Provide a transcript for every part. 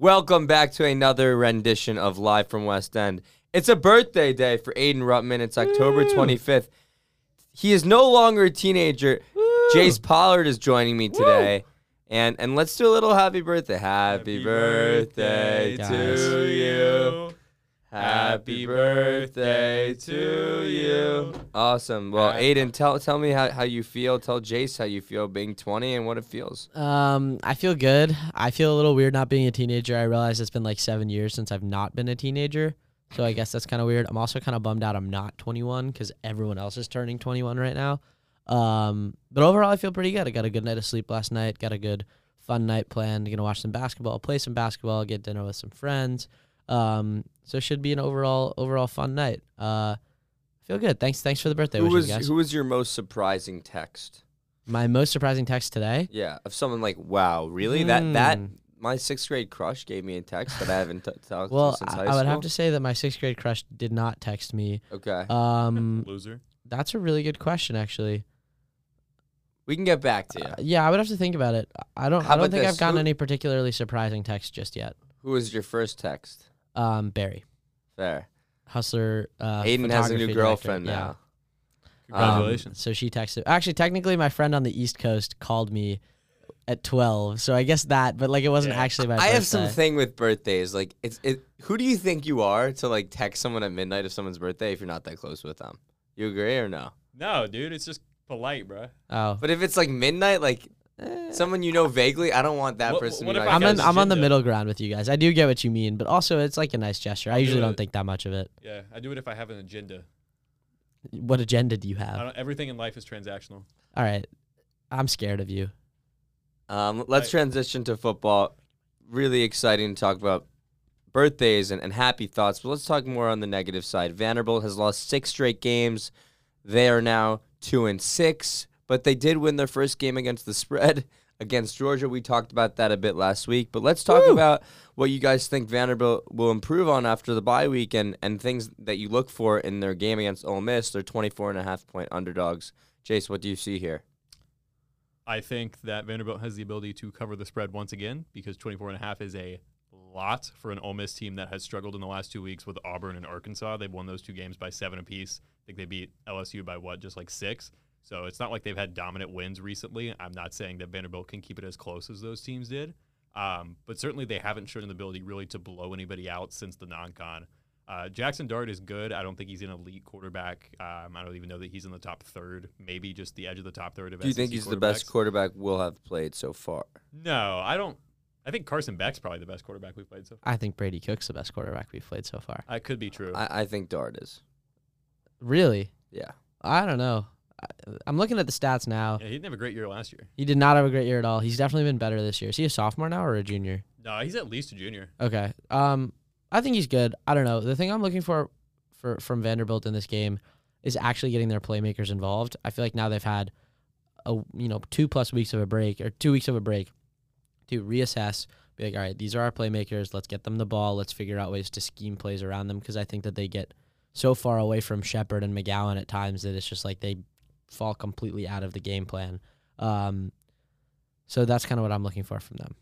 Welcome back to another rendition of Live from West End. It's a birthday day for Aiden Rutman. It's October 25th. He is no longer a teenager. Jayce Pollard is joining me today. And and let's do a little happy birthday. Happy, birthday, birthday to to you. Happy birthday to you. Awesome. Well, Happy- Aiden, tell tell me how, how you feel. Tell Jayce how you feel being 20 and what it feels. Um, I feel good. I feel a little weird not being a teenager. I realize it's been like seven years since I've not been a teenager. So I guess that's kind of weird. I'm also kind of bummed out I'm not 21 because everyone else is turning 21 right now. Um, but overall, I feel pretty good. I got a good night of sleep last night. Got a good fun night planned. Gonna watch some basketball, play some basketball, get dinner with some friends. Um, so it should be an overall overall fun night. Uh, feel good. Thanks. Thanks for the birthday Who wishes, was guys. who was your most surprising text? My most surprising text today. Yeah, of someone like, wow, really? That that Hmm. my sixth grade crush gave me a text that I haven't t- talked Well, to since I, high school. I would have to say that my sixth grade crush did not text me. Okay, Um, Loser. that's a really good question, actually. we can get back to you. Uh, yeah, I would have to think about it. I don't. How I don't think this? I've gotten Who- any particularly surprising text just yet. Who was your first text? Um, Barry, Fair. hustler. Uh, Aiden has a new girlfriend director, yeah. now. Congratulations. So she texted. Actually, technically, my friend on the East Coast called me at twelve. So I guess that, but like it wasn't Yeah. actually my. I have some thing with birthdays. Like, it's it. Who do you think you are to like text someone at midnight of someone's birthday if you're not that close with them? You agree or no? no, dude, it's just polite, bro. Oh, But if it's like midnight, like. Someone you know vaguely, I don't want that What- person. what to be if my I I'm got in, his I'm on the agenda. middle ground with you guys. I do get what you mean, but also it's like a nice gesture. I I'll do usually don't think that much of it. Yeah, I do it if I have an agenda. What agenda do you I have? don't, everything in life is transactional. All right, I'm scared of you. Um, let's Right. transition to football. Really exciting to talk about birthdays and, and happy thoughts, but let's talk more on the negative side. Vanderbilt has lost six straight games. They are now two and six, but they did win their first game against the spread against Georgia. We talked about that a bit last week, but let's talk Woo! about what you guys think Vanderbilt will improve on after the bye week and, and things that you look for in their game against Ole Miss. They're 24 and a half point underdogs. Jayce, what do you see here? I think that Vanderbilt has the ability to cover the spread once again because 24 and a half is a lot for an Ole Miss team that has struggled in the last two weeks with Auburn and Arkansas. They've won those two games by seven apiece. I think they beat LSU by what, just like six. So it's not like they've had dominant wins recently. I'm not saying that Vanderbilt can keep it as close as those teams did, um, but certainly they haven't shown the ability really to blow anybody out since the non-con. Uh, Jackson Dart is good. I don't think he's an elite quarterback. Um, I don't even know that he's in the top third, maybe just the edge of the top third of Do you think he's the best quarterback we'll have played so far? No, I don't. I think Carson Beck's probably the best quarterback we've played so far. I think Brady Cook's the best quarterback we've played so far. That could be true. I, I think Dart is. Really? Yeah. I don't know. I'm looking at the stats now. yeah, he didn't have a great year last year. He did not have a great year at all. He's definitely been better this year. Is he a sophomore now or a junior? No, he's at least a junior. Okay. Um, I think he's good. I don't know. The thing I'm looking for, for from Vanderbilt in this game, is actually getting their playmakers involved. I feel like now they've had, a you know two plus weeks of a break or two weeks of a break, to reassess. Be like, all right, these are our playmakers. Let's get them the ball. Let's figure out ways to scheme plays around them because I think that they get so far away from Sheppard and McGowan at times that it's just like they fall completely out of the game plan. Um, so that's kind of what I'm looking for from them.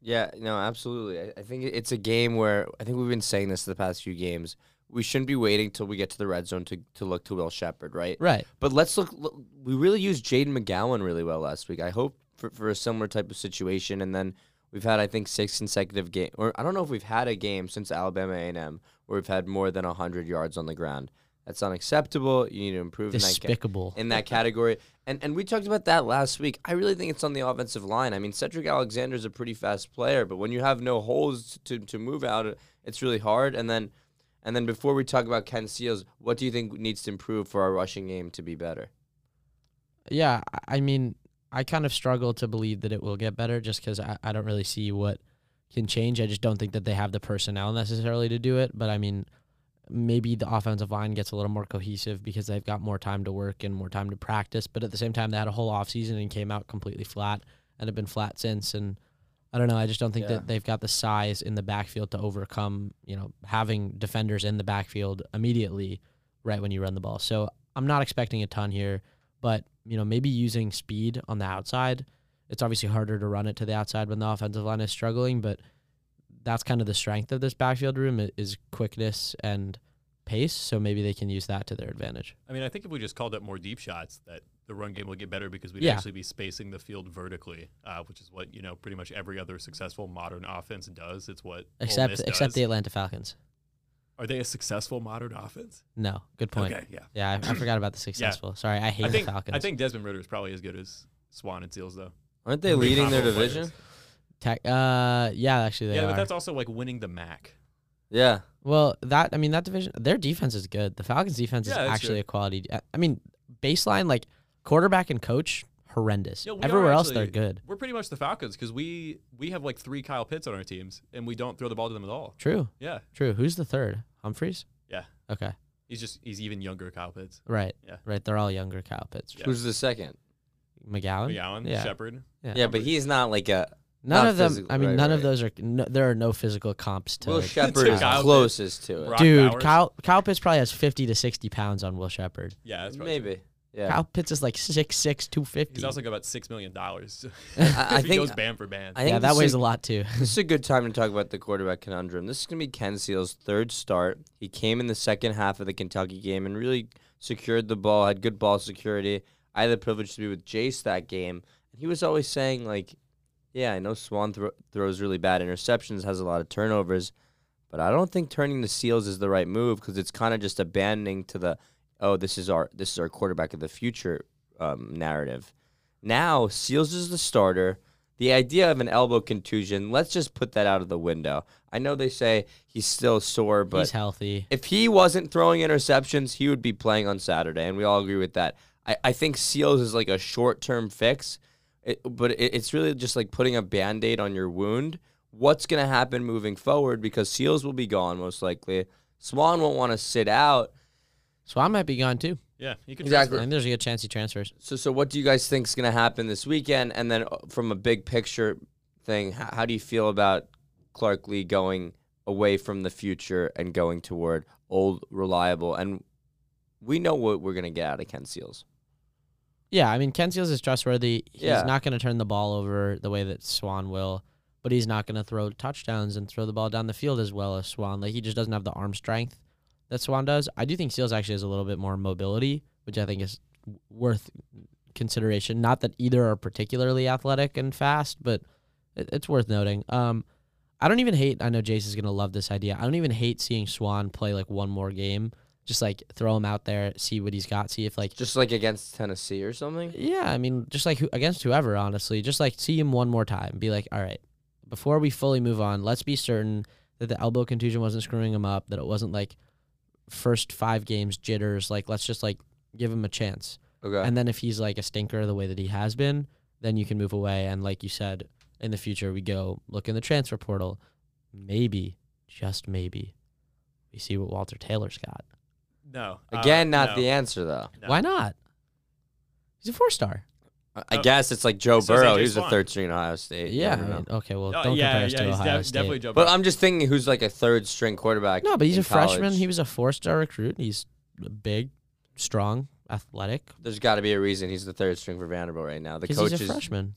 Yeah, no, absolutely. I, I think it's a game where I think we've been saying this the past few games. We shouldn't be waiting till we get to the red zone to, to look to Will Sheppard, right? Right. But let's look, look. We really used Jayden McGowan really well last week. I hope for, for a similar type of situation. And then we've had, I think, six consecutive game, or I don't know if we've had a game since Alabama A&M where we've had more than hundred yards on the ground. That's unacceptable. You need to improve in that, ca- in that category. And and we talked about that last week. I really think it's on the offensive line. I mean, Sedrick Alexander is a pretty fast player, but when you have no holes to, to move out, it's really hard. And then and then before we talk about Ken Seals, what do you think needs to improve for our rushing game to be better? Yeah, I- I mean, I kind of struggle to believe that it will get better just because I, I don't really see what can change. I just don't think that they have the personnel necessarily to do it. But I mean, maybe the offensive line gets a little more cohesive because they've got more time to work and more time to practice. But at the same time, they had a whole offseason and came out completely flat and have been flat since. And I don't know. I just don't think Yeah. that they've got the size in the backfield to overcome, you know, having defenders in the backfield immediately right when you run the ball. So I'm not expecting a ton here, but you know, maybe using speed on the outside It's obviously harder to run it to the outside when the offensive line is struggling, but that's kind of the strength of this backfield room is quickness and pace. So maybe they can use that to their advantage. I mean, I think if we just called up more deep shots, that the run game would get better because we'd Yeah. actually be spacing the field vertically, uh, which is what you know pretty much every other successful modern offense does. It's what Except Miss except the Atlanta Falcons. are they a successful modern offense? No, good point. Okay, yeah. Yeah, I, I forgot about the successful. Sorry, I hate I think the Falcons. I think Desmond Ridder is probably as good as Swann and Seals though. Aren't they leading their division? players. Tech, uh, yeah, actually they yeah, are. but that's also like winning the MAC. Yeah. Well, that I mean that division, their defense is good. The Falcons' defense Yeah, is actually true. a quality. I- I mean, baseline like quarterback and coach horrendous. Yeah, we are Everywhere else they're good. We're pretty much the Falcons because we we have like three Kyle Pitts on our teams and we don't throw the ball to them at all. True, Yeah, true. Who's the third? Humphreys. Yeah. Okay. he's just he's even younger Kyle Pitts. Right. Yeah. Right. They're all younger Kyle Pitts. Yeah. Who's the second? McGowan. McGowan, Yeah. Sheppard. Yeah. Yeah, but he's not like a. None Not of them. I mean, right, none of those are. No, there are no physical comps to. Will Sheppard is Kyle closest to it. Brock Dude, Bowers. Kyle Kyle Pitts probably has fifty to sixty pounds on Will Sheppard. Yeah, that's probably true. Maybe. Yeah. Kyle Pitts is like six six two fifty. He's also got about six million dollars. I- I if he think- goes band for band. I think yeah, that weighs is- a lot too. This is a good time to talk about the quarterback conundrum. This is going to be Ken Seals' third start. He came in the second half of the Kentucky game and really secured the ball, had good ball security. I had the privilege to be with Jayce that game, and he was always saying, like, yeah, I know Swann thro- throws really bad interceptions, has a lot of turnovers, but I don't think turning the Seals is the right move because it's kind of just abandoning to the, oh, this is our this is our quarterback of the future um, narrative. Now Seals is the starter. The idea of an elbow contusion, let's just put that out of the window. I know they say he's still sore, but He's healthy. if he wasn't throwing interceptions, he would be playing on Saturday, and we all agree with that. I, I think Seals is like a short term fix, it, but it, it's really just like putting a band aid on your wound. What's going to happen moving forward? Because Seals will be gone most likely. Swann won't want to sit out. Swann might be gone too. yeah, he could Exactly. I think there's a good chance he transfers. So, so what do you guys think is going to happen this weekend? And then uh, from a big picture thing, how, how do you feel about Clark Lea going away from the future and going toward old, reliable? And we know what we're going to get out of Ken Seals. Yeah, I mean Ken Seals is trustworthy. He's Yeah. not going to turn the ball over the way that Swann will, but he's not going to throw touchdowns and throw the ball down the field as well as Swann. Like he just doesn't have the arm strength that Swann does. I do think Seals actually has a little bit more mobility, which I think is worth consideration. Not that either are particularly athletic and fast, but it, it's worth noting. Um, I don't even hate. I know Jayce is going to love this idea. I don't even hate seeing Swann play like one more game. Just like throw him out there, see what he's got, see if like Just like against Tennessee or something? yeah, I mean, just like who, against whoever, honestly, just like see him one more time. Be like, all right, before we fully move on, let's be certain that the elbow contusion wasn't screwing him up, that it wasn't like first five games jitters. Like, let's just like give him a chance. Okay. And then if he's like a stinker the way that he has been, then you can move away. And like you said, in the future, we go look in the transfer portal. Maybe, just maybe, we see what Walter Taylor's got. No. uh, Again, not no, the answer, though. no. Why not? He's a four star. I- I Oh. guess it's like Joe So Burrow. AJ He was a third string Ohio State. You Yeah. never I know. mean, okay, well, Oh, don't yeah, compare us yeah, to Ohio def- State. definitely Joe Burrow. But I'm just thinking who's like a third string quarterback. No, but he's in a freshman. He was a four star recruit. He's big, strong, athletic. There's got to be a reason he's the third string for Vanderbilt right now. The Because he's coaches, a freshman.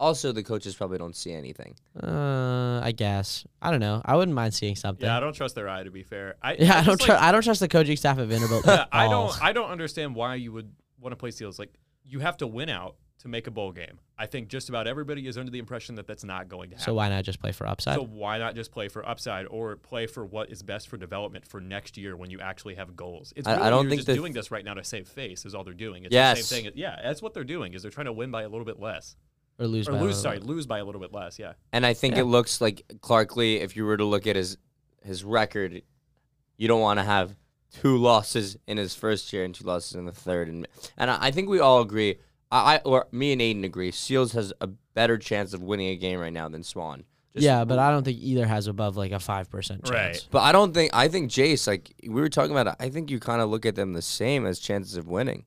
Also the coaches probably don't see anything. Uh, I guess. I don't know. I wouldn't mind seeing something. Yeah, I don't trust their eye. To be fair, I Yeah, I don't just, trust. like- I don't trust the coaching staff at Vanderbilt. Yeah, I don't. I don't understand why you would want to play Seals. Like you have to win out to make a bowl game. I think just about everybody is under the impression that that's not going to happen. So why not just play for upside? So why not just play for upside or play for what is best for development for next year when you actually have goals? It's I- I don't you're think just that- doing this right now to save face is all they're doing. It's Yes. the same thing. Yeah, that's what they're doing. Is they're trying to win by a little bit less or lose? or by a lose. little Sorry, bit. lose by a little bit less. Yeah. And I think Yeah. it looks like Clark Lea. If you were to look at his his record, you don't want to have two losses in his first year and two losses in the third. And and I I think we all agree. I, I or me and Aiden agree. Seals has a better chance of winning a game right now than Swann. Just- yeah, but I don't think either has above like a five percent chance. Right. But I don't think I think Jayce like we were talking about. I think you kind of look at them the same as chances of winning.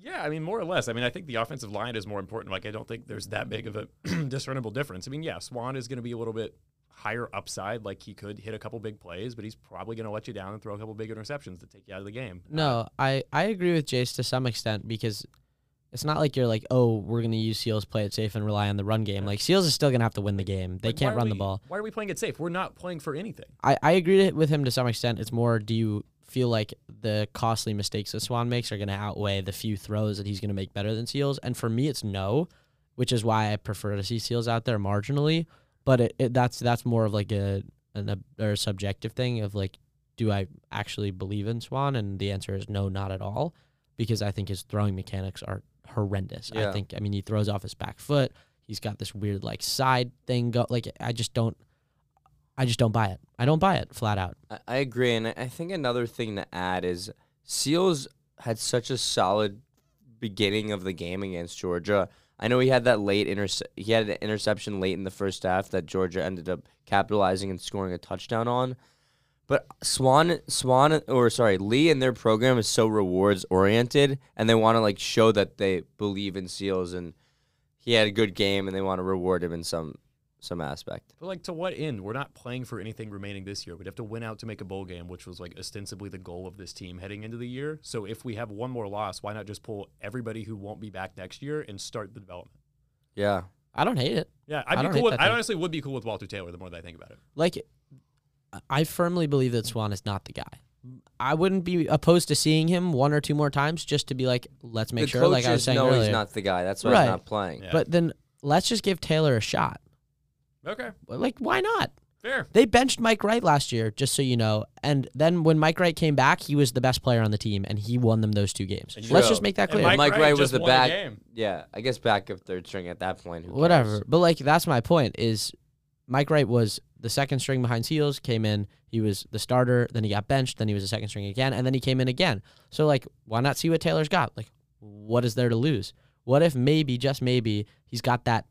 Yeah, I mean, more or less. I mean, I think the offensive line is more important. Like, I don't think there's that big of a discernible difference. I mean, yeah, Swann is going to be a little bit higher upside. Like, he could hit a couple big plays, but he's probably going to let you down and throw a couple big interceptions to take you out of the game. No, I I agree with Jayce to some extent because it's not like you're like, oh, we're gonna use Seals, play it safe, and rely on the run game. Like Seals is still gonna have to win the game. They Like, can't run the ball. Why are we playing it safe? We're not playing for anything. I, I agree with him to some extent. It's more, do you feel like the costly mistakes that Swann makes are going to outweigh the few throws that he's going to make better than Seals? And for me, it's no, which is why I prefer to see Seals out there marginally. But it, it that's that's more of like a an or a subjective thing of like, do I actually believe in Swann? And the answer is no, not at all, because I think his throwing mechanics are horrendous. Yeah. I think I mean he throws off his back foot. He's got this weird like side thing go like I just don't I just don't buy it. I don't buy it flat out. I, agree, and I- I think another thing to add is Seals had such a solid beginning of the game against Georgia. I know he had that late interce- he had an interception late in the first half that Georgia ended up capitalizing and scoring a touchdown on. But Swann, Swann, or sorry, Lea and their program is so rewards oriented, and they want to like show that they believe in Seals, and he had a good game, and they want to reward him in some some aspect. But like to what end? We're not playing for anything remaining this year. We'd have to win out to make a bowl game, which was like ostensibly the goal of this team heading into the year. So if we have one more loss, why not just pull everybody who won't be back next year and start the development? Yeah, I don't hate it. Yeah, I I'd don't be cool. With, that I take. honestly would be cool with Walter Taylor. The more that I think about it, Like, I firmly believe that Swann is not the guy. I wouldn't be opposed to seeing him one or two more times just to be like, let's make the sure. Like I was saying no, he's not the guy. That's why Right. he's not playing. Yeah. But then let's just give Taylor a shot. Okay, Like, why not? fair. They benched Mike Wright last year, just so you know. And then when Mike Wright came back, he was the best player on the team, and he won them those two games. And Let's just make that And clear. Mike Wright was just the won a back- game. Yeah, I guess back of third string at that point. Who cares? Whatever. But like that's my point is Mike Wright was the second string behind Seals, came in, he was the starter, then he got benched, then he was the second string again, and then he came in again. So like why not see what Taylor's got? Like what is there to lose? What if maybe, just maybe, he's got that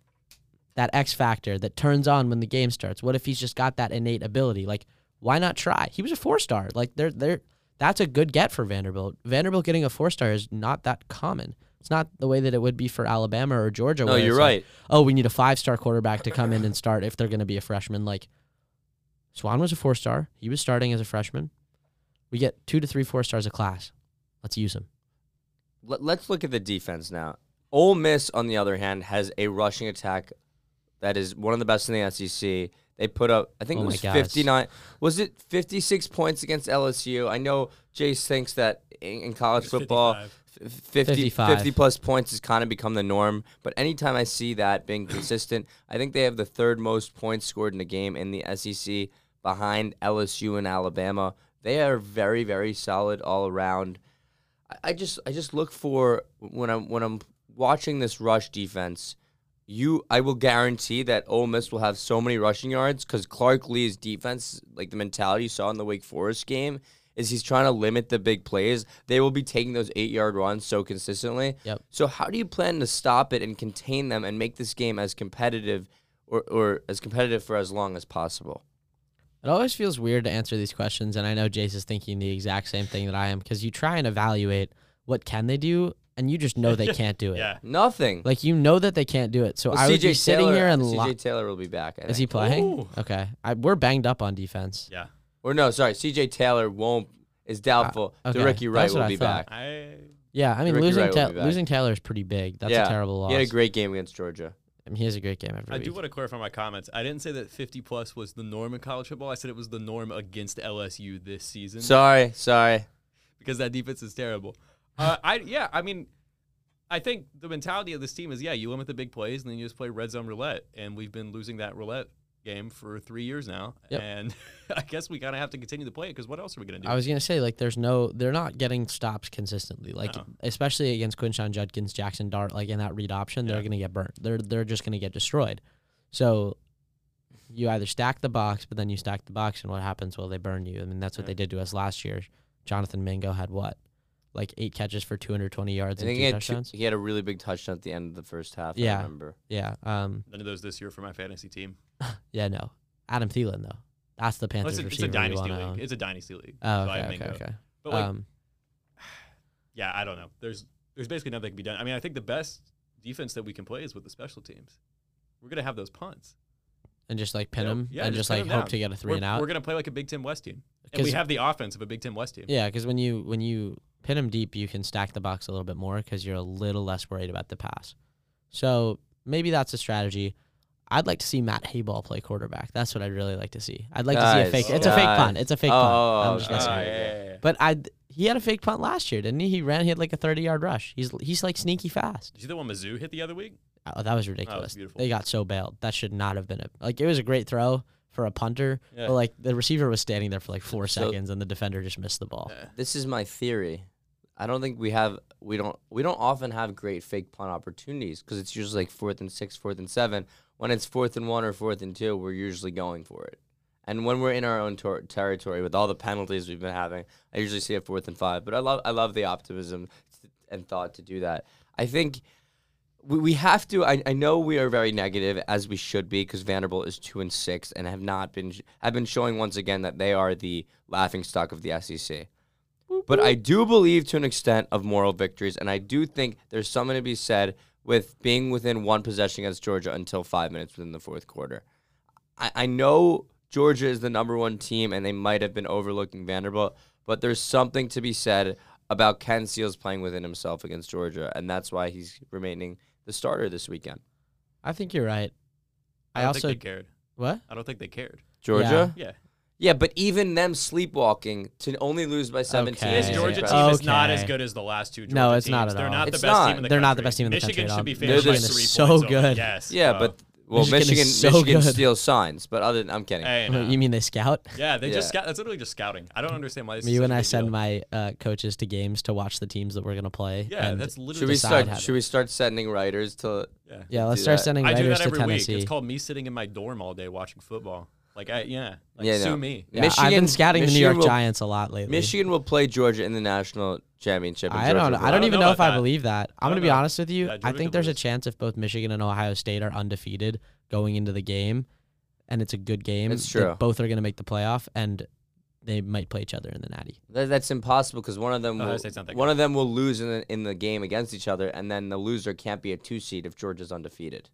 that X factor that turns on when the game starts? What if he's just got that innate ability? Like, why not try? He was a four star. Like they're they're that's a good get for Vanderbilt. Vanderbilt getting a four star is not that common. It's not the way that it would be for Alabama or Georgia. No, you're it's like, right. oh, we need a five star quarterback to come in and start if they're going to be a freshman. Like Swann was a four star. He was starting as a freshman. We get two to three four stars a class. Let's use. Let, let's look at the defense now. Ole Miss, on the other hand, has a rushing attack that is one of the best in the SEC. They put up, I think Oh it was 59. Was it 56 points against LSU? I know Jayce thinks that in, in college football, 55. 50, 55. 50 plus points has kind of become the norm. But anytime I see that being consistent, I think they have the third most points scored in a game in the SEC behind LSU and Alabama. They are very, very solid all around. I- I just I just look for when I'm when I'm watching this rush defense. You, I will guarantee that Ole Miss will have so many rushing yards because Clark Lea's defense, like the mentality you saw in the Wake Forest game, is he's trying to limit the big plays. They will be taking those eight yard runs so consistently. Yep. So how do you plan to stop it and contain them and make this game as competitive or, or as competitive for as long as possible? It always feels weird to answer these questions, and I know Jayce is thinking the exact same thing that I am because you try and evaluate what can they do, and you just know they can't do it. Yeah. Nothing. Like you know that they can't do it. So Well, I would be CJ sitting Taylor, here and CJ li- Taylor will be back. I is he think. playing? Ooh. Okay, I, we're banged up on defense. Yeah. Or no, sorry, CJ Taylor won't is doubtful. Uh, okay, Ricky Wright that's what will I be thought. back. I Yeah, I mean Ricky losing Wright will Ta- be back. losing Taylor is pretty big. That's yeah, a terrible loss. He had a great game against Georgia. I mean, he has a great game every week. I week. do want to clarify my comments. I didn't say that 50 plus was the norm in college football. I said it was the norm against LSU this season Sorry, sorry. because that defense is terrible. Uh, I yeah, I mean, I think the mentality of this team is yeah, you limit the big plays and then you just play red zone roulette, and we've been losing that roulette game for three years now, Yep. and I guess we kind of have to continue to play it because what else are we gonna do? I was gonna say like there's no they're not getting stops consistently. Like No. especially against Quinshon Judkins Jackson Dart like in that read option they're gonna get burnt. They're they're just gonna get destroyed. So you either stack the box but then you stack the box and what happens? Well they burn you. I mean that's what Yeah. they did to us last year. Jonathan Mingo had what like eight catches for 220 yards I and two he had, two, he had a really big touchdown at the end of the first half. Yeah, I Yeah. remember. yeah um None of those this year for my fantasy team. yeah no Adam Thielen though that's the Well, Panthers it's, a, it's receiver a we dynasty league. own. It's a dynasty league. oh so I okay okay Mingo. okay But like, um yeah, I don't know. There's there's basically nothing that can be done. I mean, I think the best defense that we can play is with the special teams. We're gonna have those punts. and just like pin Yeah, him yeah, and just just pin like 'em hope down. to get a three We're, and out we're gonna play like a Big Ten West team, and we have the offense of a Big Ten West team. Yeah, because when you when you pin him deep, you can stack the box a little bit more because you're a little less worried about the pass. So maybe that's a strategy. I'd like to see Matt Hayball play quarterback. That's what I'd really like to see. I'd like to see a Guys, fake. It's a fake punt. It's a fake Oh, punt. oh, I'm just messing oh, yeah, yeah, yeah. But I he had a fake punt last year, didn't he? He ran. He had like a 30 yard rush. He's he's like sneaky fast. Did you see the one Mizzou hit the other week? Oh, that was ridiculous. beautiful. They got so bailed. That should not have been a like. It was a great throw for a punter, Yeah. but like the receiver was standing there for like four So- seconds, and the defender just missed the ball. Yeah. This is my theory. I don't think we have we don't we don't often have great fake punt opportunities because it's usually like fourth and six, fourth and seven. When it's fourth and one or fourth and two, we're usually going for it. And when we're in our own tor- territory with all the penalties we've been having, I usually see a fourth and five. But I love I love the optimism and thought to do that. I think we, we have to. I, I know we are very negative as we should be because Vanderbilt is two and six and have not been have been showing once again that they are the laughing stock of the SEC. But I do believe to an extent of moral victories, and I do think there's something to be said with being within one possession against Georgia until five minutes within the fourth quarter. I, I know Georgia is the number one team, and they might have been overlooking Vanderbilt, but there's something to be said about Ken Seals playing within himself against Georgia, and that's why he's remaining the starter this weekend. I think you're right. I, I, don't also think they cared. what? I don't think they cared. Georgia? Yeah. Yeah, but even them sleepwalking to only lose by 17. Okay. This Georgia impressive. team is not as good as the last two Georgia No, it's teams. not at They're all. not It's the best not. team in the They're country. not the best team in the Michigan country, should be Dom. finishing Michigan three is so good. Yes. Yeah, uh, but well, Michigan Michigan, is so Michigan good. steals signs, but other than I'm kidding. hey, no. You mean they scout? yeah, they just scout. That's literally just scouting. I don't understand why this. is Me such when a I send deal. my uh, coaches to games to watch the teams that we're gonna play. Yeah, and that's literally. Should we start? Should we start sending writers to? Yeah. yeah. Let's start that. sending I do writers that to every week. Tennessee. It's called me sitting in my dorm all day watching football. Like, I, yeah, like, Yeah, sue no. me. yeah, I've Michigan- been scouting the New Michigan York will- Giants a lot lately. Michigan will play Georgia in the national championship. and I don't. Georgia I don't even know know if about I that. believe that. I'm gonna don't be know. honest with you. Yeah, I Georgia think could there's a lose. chance if both Michigan and Ohio State are undefeated going into the game, and it's a good game. It's that true. Both are gonna make the playoff, and they might play each other in the Natty. That, that's impossible because one of them Ohio will, State's not that one of them will lose in the, in the game against each other, and then the loser can't be a two seed if Georgia's undefeated.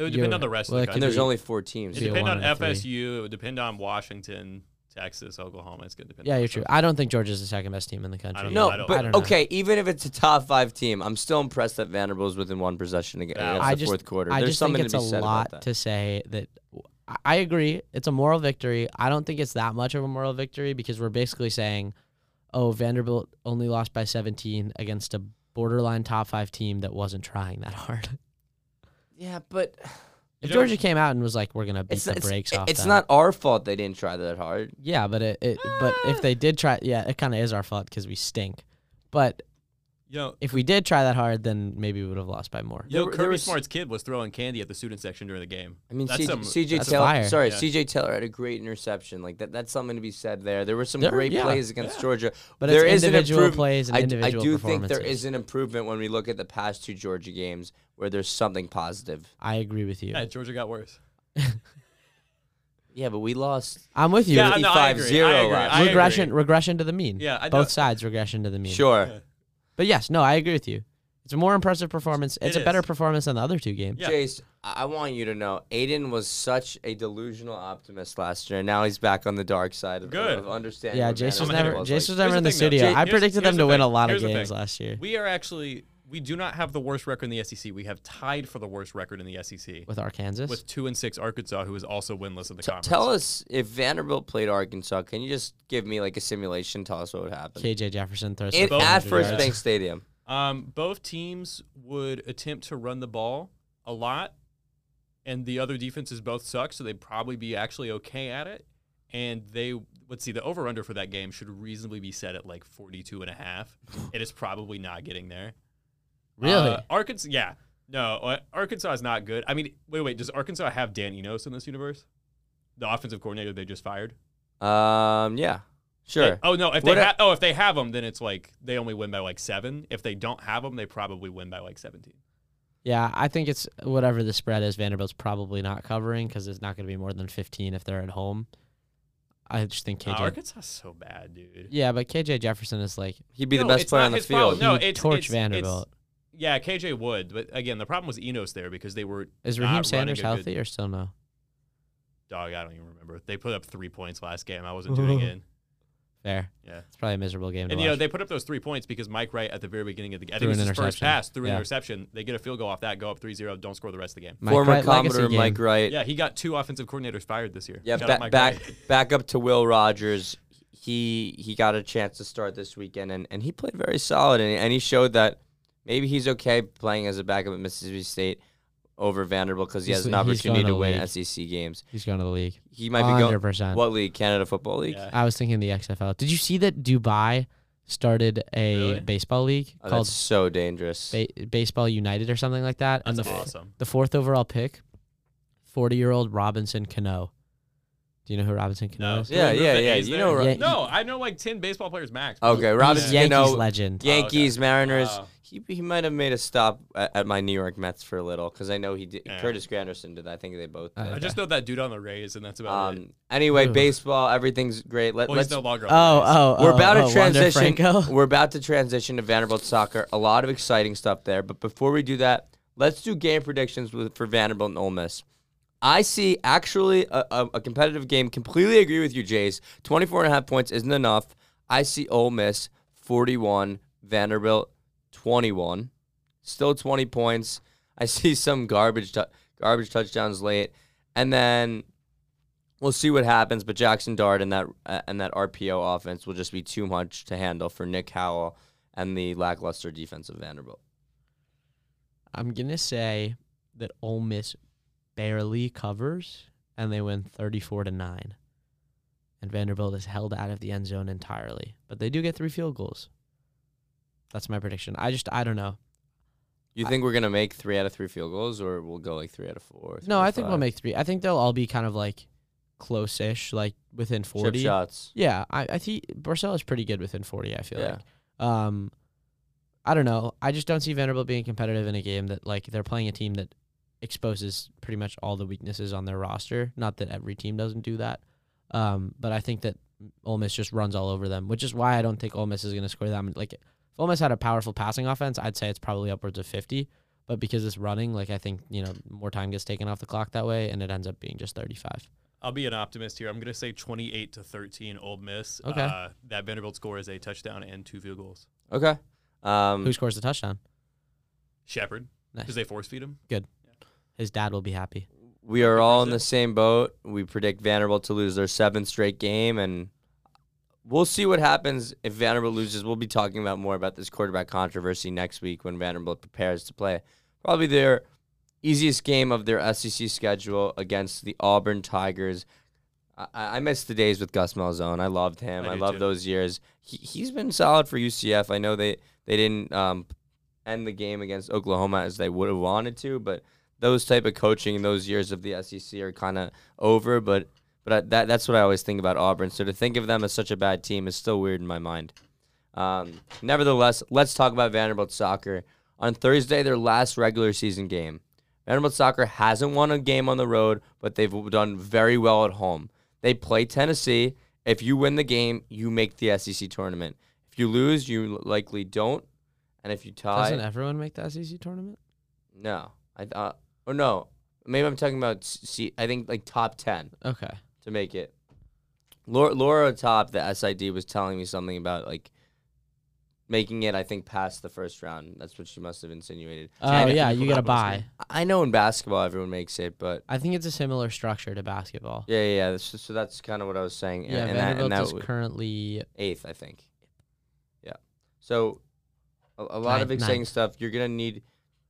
It would You're depend on the rest Well, of it the could And there's country. only four teams. It be a depend one on and three. FSU. It would depend on Washington, Texas, Oklahoma. It's going to depend. Yeah, on you're true. folks. I don't think Georgia's the second best team in the country. don't No, I don't- but I don't know. okay, even if it's a top five team, I'm still impressed that Vanderbilt's within one possession against Yeah. against I the just, fourth quarter. I There's just think something it's to a be said about lot that. to say that. I- I agree. It's a moral victory. I don't think it's that much of a moral victory because we're basically saying, oh, Vanderbilt only lost by 17 against a borderline top five team that wasn't trying that hard. Yeah, but If Georgia came out and was like, we're gonna beat it's the it's, brakes it- off, it's them. not our fault they didn't try that hard. Yeah, but it, it but if they did try, yeah, it kind of is our fault because we stink. But You know, if we did try that hard, then maybe we would have lost by more. you know There- there Kirby was- Smart's kid was throwing candy at the student section during the game. I mean, That's CJ, some- CJ that's Taylor. fire. Sorry, Yeah. CJ Taylor had a great interception. Like that. That's something to be said there. There were some There- great yeah, plays against yeah. Georgia. But there it's is an individual improve- plays and I, individual I do think there is an improvement when we look at the past two Georgia games where there's something positive. I agree with you. Yeah, Georgia got worse. Yeah, but we lost. I'm with you. Yeah, no, I agree. 55-0 I agree. last I year. regression, agree. regression to the mean. Yeah, I both sides regression to the mean. Sure. Yeah. But yes, no, I agree with you. It's a more impressive performance. It's It a better performance than the other two games. Yeah. Jayce, I I want you to know, Aiden was such a delusional optimist last year. and Now he's back on the dark side of, Good. of understanding. Yeah, what Jayce was never was Jayce like. was never the in the thing, though. studio. Jay- I here's- predicted them here's to the win a lot of Here's the games last year We are actually we do not have the worst record in the SEC. We have tied for the worst record in the SEC with Arkansas. with two and six Arkansas, who is also winless in the T- conference. tell us if Vanderbilt played Arkansas. Can you just give me like a simulation? Tell us what would happen. KJ Jefferson throws In, for Both- at First. Bank Stadium. Um, both teams would attempt to run the ball a lot, and the other defenses both suck, so they'd probably be actually okay at it. And they, let's see, the over under for that game should reasonably be set at like 42 and a half. it is probably not getting there. Really? Uh, Arkansas, yeah. No, uh, Arkansas is not good. I mean, wait, wait, does Arkansas have Dan Enos in this universe? The offensive coordinator they just fired? Um, yeah, sure. They- oh no, if What they a- ha- oh if they have them, then it's like they only win by like seven. If they don't have them, they probably win by like seventeen. Yeah, I think it's whatever the spread is. Vanderbilt's probably not covering because it's not going to be more than 15 if they're at home. I just think Uh, KJ. Arkansas is so bad, dude. yeah, but KJ Jefferson is like He'd be the best player on the his fault. field. No, He it's torch it's- Vanderbilt. it's- yeah, KJ would, but again, the problem was Enos there because they were is not Raheem running Sanders a good- healthy or still no? dog. I don't even remember. They put up three points last game. I wasn't tuning in. Fair. Yeah. It's probably a miserable game to And you know they put up those three points because Mike Wright at the very beginning of the I Threw think it an was his first interception. pass through an Yeah. interception. They get a field goal off that, go up 3-0, don't score the rest of the game. Mike Former Wright Commodore. Mike Wright. Yeah, he got two offensive coordinators fired this year. Yeah, ba- back Wright. back up to Will Rogers. He he got a chance to start this weekend, and, and he played very solid, and, and he showed that maybe he's okay playing as a backup at Mississippi State over Vanderbilt because he He's- has an he's opportunity going to to win league. SEC games. He's going to the league. He might be going 100%. what league? Canada Football League. Yeah. I was thinking the XFL. Did you see that Dubai started a Really? baseball league Oh, called that's so dangerous. ba- Baseball United or something like that? and That's the, f- awesome. the fourth overall pick, 40 year old Robinson Cano. Do you know who Robinson Cano No. is? Can Yeah, move yeah, the yeah. A's You there? know, Ro- Yeah, No, I know like 10 baseball players max. Okay, Robinson He's Yankees Cano, legend. Yankees, Mariners. Wow. He, he might have made a stop at, at my New York Mets for a little because I know he did. Yeah. Curtis Granderson did. I think they both. Did. I just know that dude on the Rays, and that's about it. Um. Anyway, Ooh. baseball, everything's great. Let, Well, let's he's no longer Oh, the Rays. oh, We're oh, about oh, to Wander transition. Franco? We're about to transition to Vanderbilt soccer. A lot of exciting stuff there. But before we do that, let's do game predictions with, for Vanderbilt and Ole Miss. I see actually a, a, competitive game. Completely agree with you, Jayce. 24 and a half points isn't enough. I see Ole Miss 41, Vanderbilt 21. Still 20 points. I see some garbage tou- garbage touchdowns late. And then we'll see what happens. But Jackson Dart and that uh, and that RPO offense will just be too much to handle for Nick Howell and the lackluster defense of Vanderbilt. I'm going to say that Ole Miss barely covers and they win 34 to 9. And Vanderbilt is held out of the end zone entirely. But they do get three field goals. That's my prediction. I just, I don't know. You think we're gonna make three out of three field goals, or we'll go like three out of four? No, I of think we'll make three. I think they'll all be kind of like close ish, like within chip 40. shots. Yeah, I, I think Barcelo is pretty good within 40, I feel Yeah. like. Um, I don't know. I just don't see Vanderbilt being competitive in a game that, like, they're playing a team that exposes pretty much all the weaknesses on their roster. Not that every team doesn't do that. Um, but I think that Ole Miss just runs all over them, which is why I don't think Ole Miss is going to score that many. Like, if Ole Miss had a powerful passing offense, I'd say it's probably upwards of 50. But because it's running, like, I think, you know, more time gets taken off the clock that way, and it ends up being just 35. I'll be an optimist here. I'm going to say 28 to 13 Old Miss. Okay. Uh, that Vanderbilt score is a touchdown and two field goals. Okay. Um, Who scores the touchdown? Sheppard, Nice. because they force feed him. His dad will be happy. we are all in the same boat. We predict Vanderbilt to lose their seventh straight game, and we'll see what happens if Vanderbilt loses. We'll be talking about more about this quarterback controversy next week when Vanderbilt prepares to play probably their easiest game of their SEC schedule against the Auburn Tigers. I, I miss the days with Gus Malzahn. I loved him. I I, love those years. He, he's been solid for UCF. I know they they didn't um, end the game against Oklahoma as they would have wanted to, but those type of coaching, those years of the SEC are kind of over. But but I, that that's what I always think about Auburn. So to think of them as such a bad team is still weird in my mind. Um, nevertheless, let's talk about Vanderbilt soccer. On Thursday, their last regular season game, Vanderbilt soccer hasn't won a game on the road, but they've done very well at home. They play Tennessee. If you win the game, you make the SEC tournament. If you lose, you likely don't. And if you tie, Doesn't everyone make the SEC tournament? no, I thought. Oh no, maybe I'm talking about. See, I think like top ten Okay. to make it. Laura, Laura Top, the SID, was telling me something about like making it. I think past the first round. That's what she must have insinuated. Oh yeah, you put get a up with this buy. I know in basketball everyone makes it, but I think it's a similar structure to basketball. yeah, yeah. yeah so, so that's kind of what I was saying. Yeah, and, and that, Vanderbilt and that is w- currently eighth, I think. Yeah. So a, a lot of Ninth- exciting ninth. stuff. You're gonna need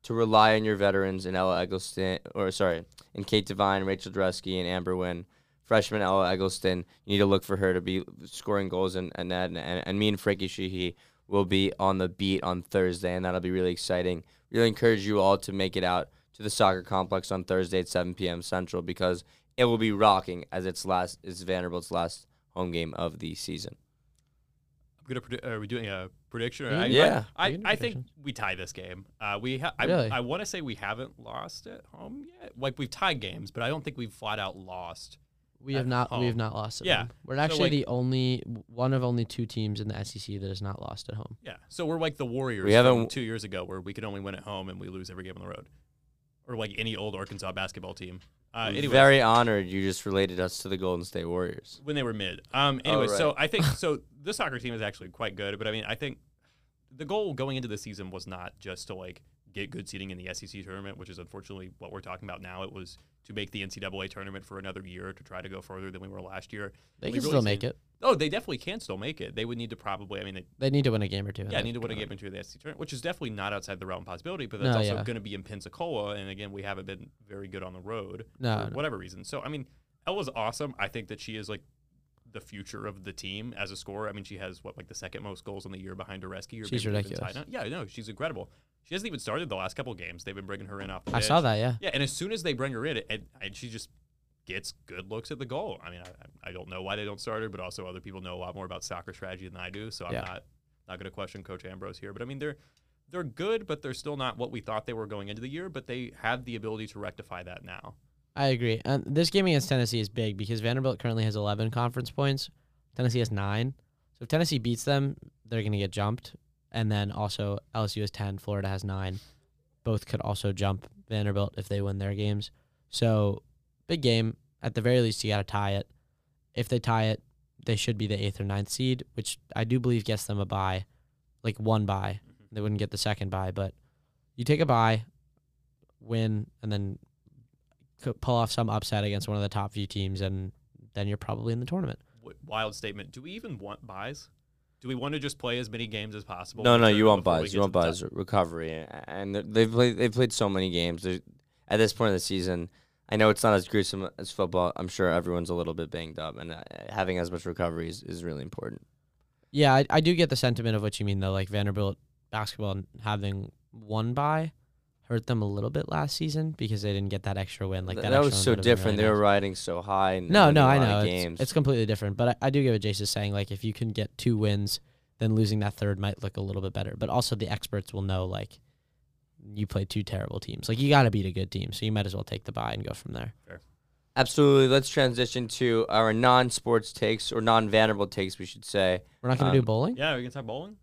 to rely on your veterans in Ella Eggleston, or sorry, in Kate Devine, Rachel Dresky, and Amber Wynn. Freshman Ella Eggleston, you need to look for her to be scoring goals and and and, and, and me and Frankie Sheehy will be on the beat on Thursday, and that'll be really exciting. Really encourage you all to make it out to the soccer complex on Thursday at 7 p.m. Central because it will be rocking as its last, it's Vanderbilt's last home game of the season. I'm gonna predi- are we doing a prediction? Or Yeah. I, Yeah. I, We can do I think we tie this game. Uh, we ha- I, Really? I want to say we haven't lost at home yet. Like we've tied games, but I don't think we've flat out lost. we have At not we have not lost at Yeah. home. We're So, actually like- the only one of only two teams in the SEC that has not lost at home. Yeah, so we're like the Warriors We haven't- two years ago, where we could only win at home and we lose every game on the road, or like any old Arkansas basketball team. Uh, I'm very honored you just related us to the Golden State Warriors. when they were mid. Um, Oh, anyway, so. I think so. The soccer team is actually quite good, but I mean, I think the goal going into the season was not just to like get good seating in the SEC tournament, which is unfortunately what we're talking about now. It was to make the NCAA tournament for another year to try to go further than we were last year. They We can really still make seen- it. Oh, they definitely can still make it. They would need to probably. I mean, they, They need to win a game or two. yeah, the need to win a game tournament. into the SEC tournament, which is definitely not outside the realm of possibility. But that's No, also yeah. going to be in Pensacola, and again, we haven't been very good on the road No, for no. whatever reason. So I mean, Ella's awesome. I think that she is like the future of the team as a scorer. I mean, she has what like the second most goals in the year behind Dureski. Or She's ridiculous. Yeah, no, she's incredible. She hasn't even started the last couple games. They've been bringing her in off the I bench. saw that. Yeah. Yeah, and as soon as they bring her in, and, and she just gets good looks at the goal. I mean, I, I don't know why they don't start her, but also other people know a lot more about soccer strategy than I do, so I'm Yeah. not not going to question Coach Ambrose here. But I mean, they're they're good, but they're still not what we thought they were going into the year. But they have the ability to rectify that now. I agree. And this game against Tennessee is big because Vanderbilt currently has 11 conference points. Tennessee has nine. So if Tennessee beats them, they're going to get jumped. And then also LSU has 10, Florida has nine. Both could also jump Vanderbilt if they win their games. So big game. At the very least, you got to tie it. If they tie it, they should be the eighth or ninth seed, which I do believe gets them a bye, like one bye. Mm-hmm. They wouldn't get the second bye, but you take a bye, win, and then pull off some upset against one of the top few teams, and then you're probably in the tournament. Wild statement. Do we even want buys? Do we want to just play as many games as possible? No, no, you want buys. You want buys. Recovery, and they're- they've played. They've played so many games. They're- At this point in the season, I know it's not as gruesome as football. I'm sure everyone's a little bit banged up, and uh, having as much recovery is, is really important. Yeah, I, I do get the sentiment of what you mean though. Like Vanderbilt basketball having one by hurt them a little bit last season because they didn't get that extra win. Like that, that, was so different. really they were riding so high. No, no, I know it's, games. it's completely different. But I, I do get what Jayce is saying. Like if you can get two wins, then losing that third might look a little bit better. But also the experts will know like you play two terrible teams. Like you got to beat a good team, so you might as well take the bye and go from there. Absolutely. Let's transition to our non-sports takes or non-Vanderbilt takes, we should say. We're not going to Um, do bowling. Yeah, we can talk bowling.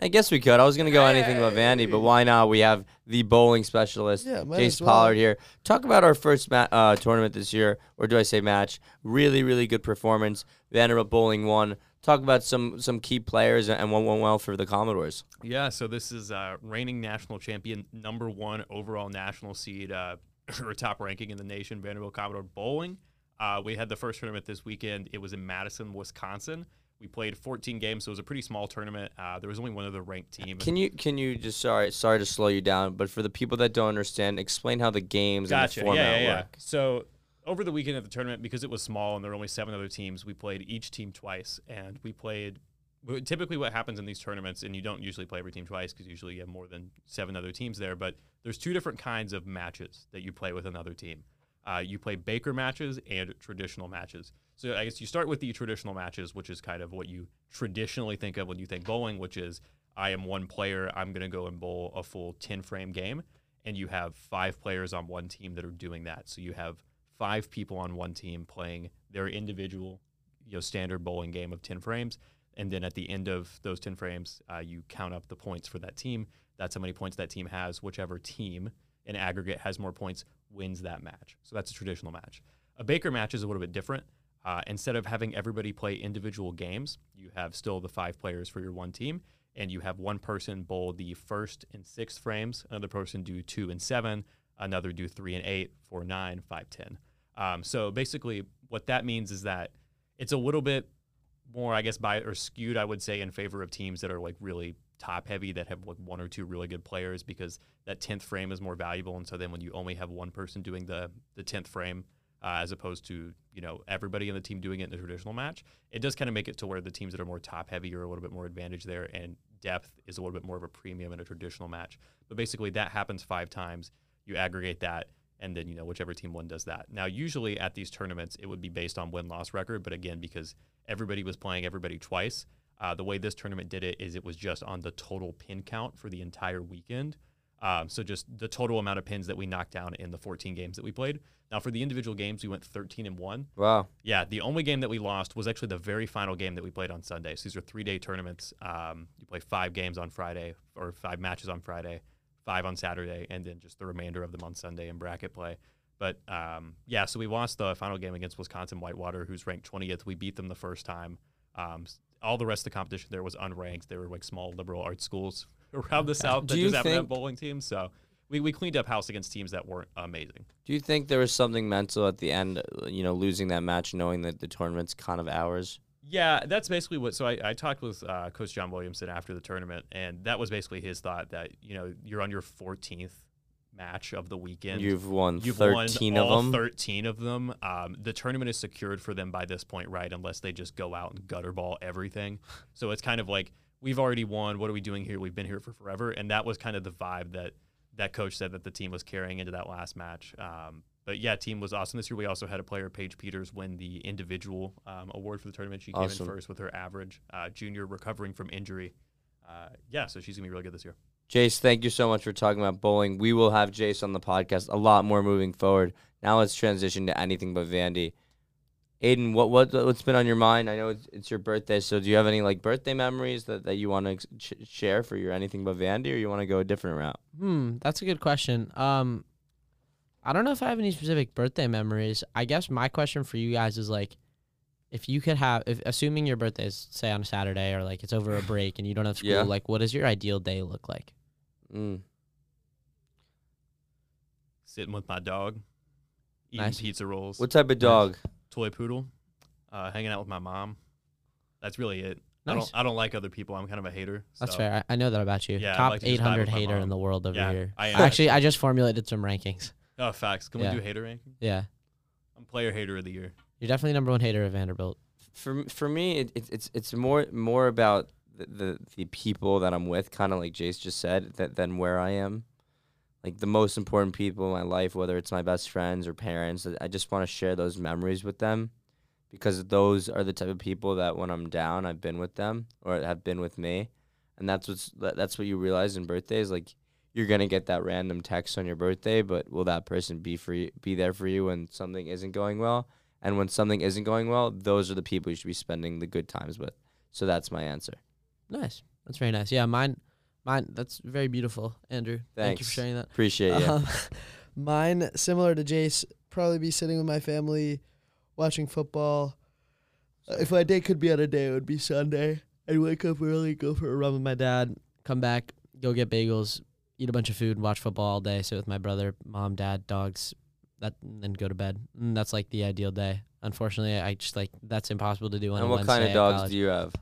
I guess we could. I was gonna go anything about Vandy, but why not? We have the bowling specialist, Yeah, might Jayce well. Pollard here. Talk about our first ma- uh, tournament this year, or do I say match? Really, really good performance. Vanderbilt bowling won. Talk about some some key players and what went well for the Commodores. Yeah, so this is uh, reigning national champion, number one overall national seed, uh, or top ranking in the nation, Vanderbilt Commodore Bowling. Uh, we had the first tournament this weekend. It was in Madison, Wisconsin. We played 14 games, so it was a pretty small tournament. Uh, there was only one other ranked team. Can you can you just sorry sorry to slow you down, but for the people that don't understand, explain how the games Gotcha. and the format yeah, yeah, yeah. work. So over the weekend at the tournament, because it was small and there were only seven other teams, we played each team twice, and we played. Typically, what happens in these tournaments, and you don't usually play every team twice because usually you have more than seven other teams there. But there's two different kinds of matches that you play with another team. Uh, you play Baker matches and traditional matches. So I guess you start with the traditional matches, which is kind of what you traditionally think of when you think bowling, which is I am one player. I'm going to go and bowl a full 10 frame game. And you have five players on one team that are doing that. So you have five people on one team playing their individual, you know, standard bowling game of 10 frames. And then at the end of those 10 frames, uh, you count up the points for that team. That's how many points that team has. Whichever team in aggregate has more points wins that match. So that's a traditional match. A Baker match is a little bit different. Uh, instead of having everybody play individual games, you have still the five players for your one team, and you have one person bowl the first and sixth frames, another person do two and seven, another do three and eight, four, nine, five, ten. Um, so basically, what that means is that it's a little bit more, I guess, by or skewed, I would say, in favor of teams that are like really top heavy that have like one or two really good players because that tenth frame is more valuable. And so then when you only have one person doing the the tenth frame, uh, as opposed to you know everybody in the team doing it in the traditional match, it does kind of make it to where the teams that are more top heavy are a little bit more advantage there, and depth is a little bit more of a premium in a traditional match. But basically, that happens five times. You aggregate that, and then you know whichever team won does that. Now, usually at these tournaments, it would be based on win loss record, but again, because everybody was playing everybody twice, uh, the way this tournament did it is it was just on the total pin count for the entire weekend. Um, so just the total amount of pins that we knocked down in the 14 games that we played. Now for the individual games, we went 13 and one. Wow. Yeah, the only game that we lost was actually the very final game that we played on Sunday. So these are three day tournaments. Um, you play five games on Friday or five matches on Friday, five on Saturday, and then just the remainder of them on Sunday in bracket play. But um, yeah, so we lost the final game against Wisconsin Whitewater, who's ranked 20th. We beat them the first time. Um, all the rest of the competition there was unranked. They were like small liberal arts schools around the South Do that just to have bowling teams. So we, we cleaned up house against teams that weren't amazing. Do you think there was something mental at the end, you know, losing that match, knowing that the tournament's kind of ours? Yeah, that's basically what. So I, I talked with uh, Coach John Williamson after the tournament, and that was basically his thought that you know you're on your 14th match of the weekend. You've won You've 13 won of all them. 13 of them. Um, the tournament is secured for them by this point, right? Unless they just go out and gutter ball everything. So it's kind of like we've already won. What are we doing here? We've been here for forever, and that was kind of the vibe that that coach said that the team was carrying into that last match. Um, but yeah, team was awesome this year. We also had a player, Paige Peters, win the individual um, award for the tournament. She came in first with her average. Uh, junior recovering from injury. Uh, yeah, so she's gonna be really good this year. Jayce, thank you so much for talking about bowling. We will have Jayce on the podcast a lot more moving forward. Now let's transition to anything but Vandy. Aiden, what what what's been on your mind? I know it's, it's your birthday, so do you have any like birthday memories that, that you want to sh- share for your anything but Vandy, or you want to go a different route? Hmm, that's a good question. Um, I don't know if I have any specific birthday memories. I guess my question for you guys is like, if you could have, if assuming your birthday is say on a Saturday or like it's over a break and you don't have school, Yeah. like what does your ideal day look like? Mm. Sitting with my dog, eating Nice. pizza rolls. What type of dog? toy poodle, uh, hanging out with my mom. That's really it. I Nice. don't I don't like other people. I'm kind of a hater. That's so- fair. I, I know that about you. Yeah, I Top like to just vibe 800 with my hater in the world over Yeah, here. I am. Actually, I just formulated some rankings. Oh, facts. Can Yeah. we do hater ranking? Yeah, I'm player hater of the year. you're definitely number one hater of Vanderbilt. For for me, it, it, it's it's more more about the, the the people that I'm with, kind of like Jayce just said, that than where I am. Like the most important people in my life, whether it's my best friends or parents, I just want to share those memories with them, because those are the type of people that when I'm down, I've been with them or have been with me, and that's what's that's what you realize in birthdays. Like you're gonna get that random text on your birthday, but will that person be for you, be there for you when something isn't going well? And when something isn't going well, those are the people you should be spending the good times with. So that's my answer. Nice. That's very nice. Yeah, mine, mine. That's very beautiful, Andrew. Thank you for sharing that. Appreciate you. Um, mine, similar to Jayce, probably be sitting with my family, watching football. Uh, if my day could be on a day, it would be Sunday. I'd wake up early, go for a run with my dad. Come back, go get bagels, eat a bunch of food, watch football all day. Sit with my brother, mom, dad, dogs. That and then go to bed. And that's like the ideal day. Unfortunately, I just like that's impossible to do on and a what Wednesday kind of at dogs college. do you have?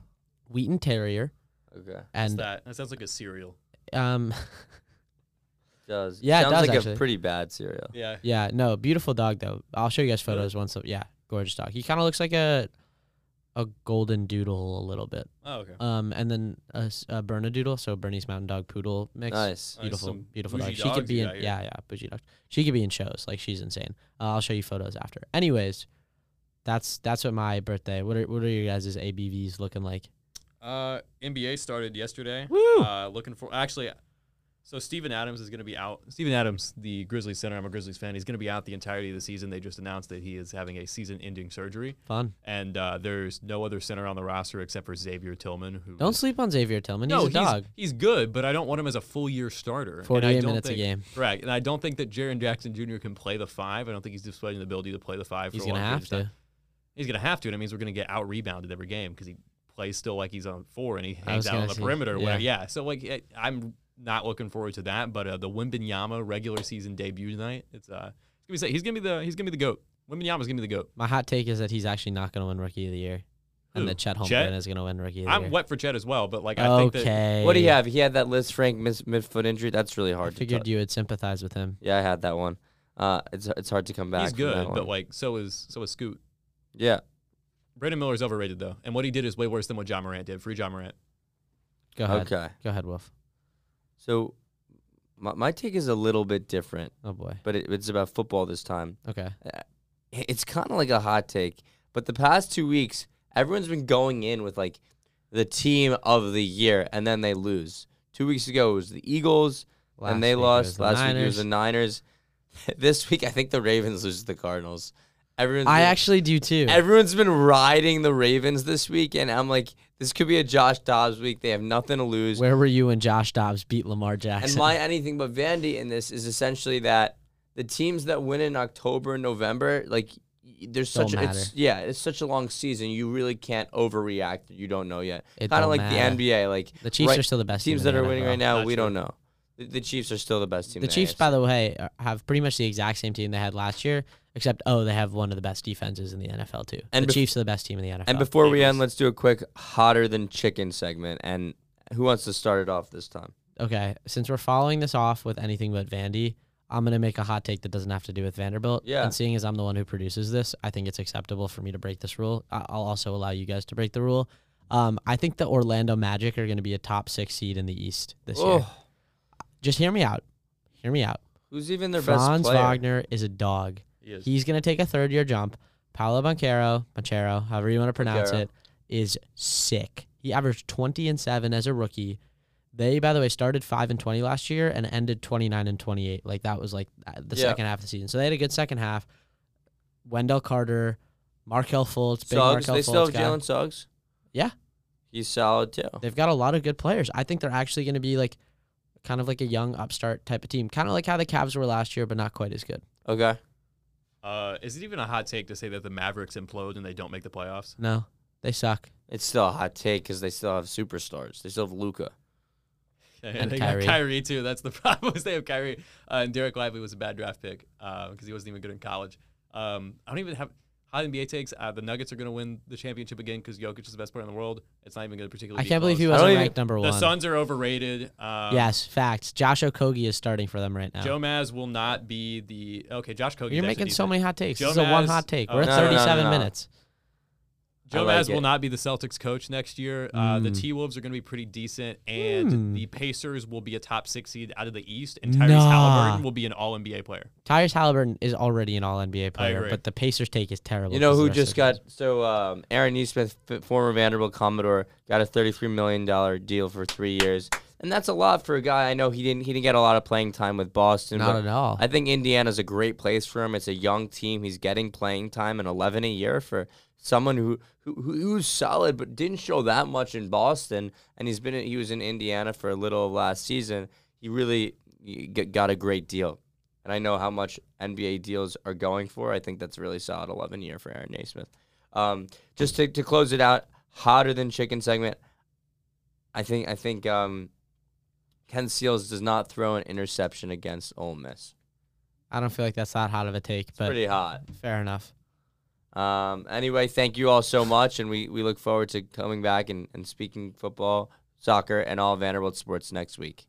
Wheaten Terrier Okay. What's and that? That sounds like a cereal. um Does Yeah, it sounds does, like actually. a pretty bad cereal. Yeah. yeah no beautiful dog though. I'll show you guys Really? photos once. Yeah, gorgeous dog. He kind of looks like a a golden doodle a little bit. Oh, okay. Um, and then a, s- a Bernedoodle, so Bernese Mountain Dog Poodle mix. Nice. Nice, Beautiful, some beautiful dog. She could be in, yeah, yeah, bougie dog. She could be in shows. Like she's insane. Uh, I'll show you photos after. Anyways, that's that's what my birthday. What are what are your guys' ABVs looking like? Uh, NBA started yesterday. Woo! Uh, looking for actually, so Steven Adams is going to be out. Steven Adams, the Grizzlies center. I'm a Grizzlies fan. He's going to be out the entirety of the season. They just announced that he is having a season-ending surgery, Fun. and uh, there's no other center on the roster except for Xavier Tillman. Who Don't sleep on Xavier Tillman. no, He's a dog. He's, good, but I don't want him as a full year starter. And I 48 don't minutes a game. Correct, and I don't think that Jaren Jackson Jr. can play the five. I don't think he's displaying the ability to play the five. For He's a gonna have to. He's gonna have to. And it means we're gonna get out rebounded every game because he plays still like he's on four and he hangs out on the say, perimeter. yeah. Yeah. yeah. So like I'm not looking forward to that. But uh, the Wembanyama regular season debut tonight, it's uh, it's gonna be, he's gonna be the he's gonna be the goat. Wembanyama's gonna be the goat. My hot take is that he's actually not going to win Rookie of the Year, and Who? that Chet Holmgren Chet? is going to win Rookie of the year. I'm Year. wet for Chet as well, but like I think that okay. What do you have? He had that Lisfranc mis- midfoot injury. That's really I hard to figured you would sympathize with him. Yeah, I had that one. Uh, it's it's hard to come back. he's from good, that but one. like so is so is Scoot. yeah, Brandon Miller's overrated though, and what he did is way worse than what Ja Morant did. Free Ja Morant. Go ahead. okay. Go ahead, Wilf. So my my take is a little bit different, Oh boy. but it, it's about football this time. Okay. Uh, it's kind of like a hot take, but the past two weeks, everyone's been going in with like the team of the year, and then they lose. Two weeks ago, it was the Eagles, Last and they week it lost. the Last week, it was the Niners. Niners. this week, I think the Ravens lose to the Cardinals. Everyone's I been, actually do too. everyone's been riding the Ravens this week, and I'm like, this could be a Josh Dobbs week. They have nothing to lose. Where were you when Josh Dobbs beat Lamar Jackson? And my anything but Vandy in this is essentially that the teams that win in October and November, like there's Don't such a, it's yeah, it's such a long season. You really can't overreact. You don't know yet. It Kind of don't like matter. the NBA, like The Chiefs right- are still the best teams team that are winning NFL. right now. Not we true. don't know. The, the Chiefs are still the best team. The Chiefs, AFC. by the way, are- have pretty much the exact same team they had last year, except oh, they have one of the best defenses in the NFL too. And the bef- Chiefs are the best team in the NFL. And before we end, let's do a quick hotter than chicken segment. And who wants to start it off this time? okay, since we're following this off with anything but Vandy, I'm gonna make a hot take that doesn't have to do with Vanderbilt. Yeah. And seeing as I'm the one who produces this, I think it's acceptable for me to break this rule. I'll also allow you guys to break the rule. Um, I think the Orlando Magic are going to be a top six seed in the East this year. Oh, Just hear me out. Hear me out. who's even their Franz best player? Franz Wagner is a dog. He is. He's going to take a third year jump. Paolo Banchero, Banchero, however you want to pronounce Banchero. it, is sick. He averaged 20 and 7 as a rookie. They, by the way, started 5 and 20 last year and ended 29 and 28. Like that was like the Yeah. second half of the season. So they had a good second half. Wendell Carter, Markelle Fultz, big Suggs. Markelle They still Fultz have guy. Jalen Suggs. Yeah. he's solid too. They've got a lot of good players. I think they're actually going to be like kind of like a young upstart type of team, kind of like how the Cavs were last year, but not quite as good. Okay. Uh, is it even a hot take to say that the Mavericks implode and they don't make the playoffs? No, they suck. It's still a hot take because they still have superstars. They still have Luka. And they Kyrie. got Kyrie too. That's the problem. Is they have Kyrie. Uh, and Dereck Lively was a bad draft pick because he wasn't even good in college. Um, I don't even have hot NBA takes. Uh, the Nuggets are going to win the championship again because Jokic is the best player in the world. It's not even going to particularly. I be can't believe he close. Wasn't ranked number one. The. Suns are overrated. Um, yes, facts. Josh Okogie is starting for them right now. Joe Maz will not be the okay. Josh Kogi. You're making so many hot takes. this is a one hot take. oh, We're at no, no, no, 37 no, no. minutes. Joe I like Maz will not be the Celtics coach next year. Uh, The Mm. T Wolves are going to be pretty decent, and Hmm. the Pacers will be a top six seed out of the East, and Tyrese Nah. Halliburton will be an All NBA player. Tyrese Halliburton is already an All NBA player, but the Pacers take is terrible. You know who just got the guys- so um, Aaron Nesmith, former Vanderbilt Commodore, got a thirty-three million dollar deal for three years, and that's a lot for a guy. I know he didn't he didn't get a lot of playing time with Boston. Not at all. I think Indiana's a great place for him. It's a young team. He's getting playing time and eleven a year for someone who who who- who's solid but didn't show that much in Boston, and he's been he was in Indiana for a little last season. He really got a great deal. And I know how much NBA deals are going for. I think that's a really solid 11 year for Aaron Nesmith. Um, just to, to close it out, hotter than chicken segment. I think I think um, Ken Seals does not throw an interception against Ole Miss. I don't feel like that's that hot of a take, It's but pretty hot. fair enough. Um, anyway, thank you all so much, and we, we look forward to coming back and, and speaking football, soccer, and all Vanderbilt sports next week.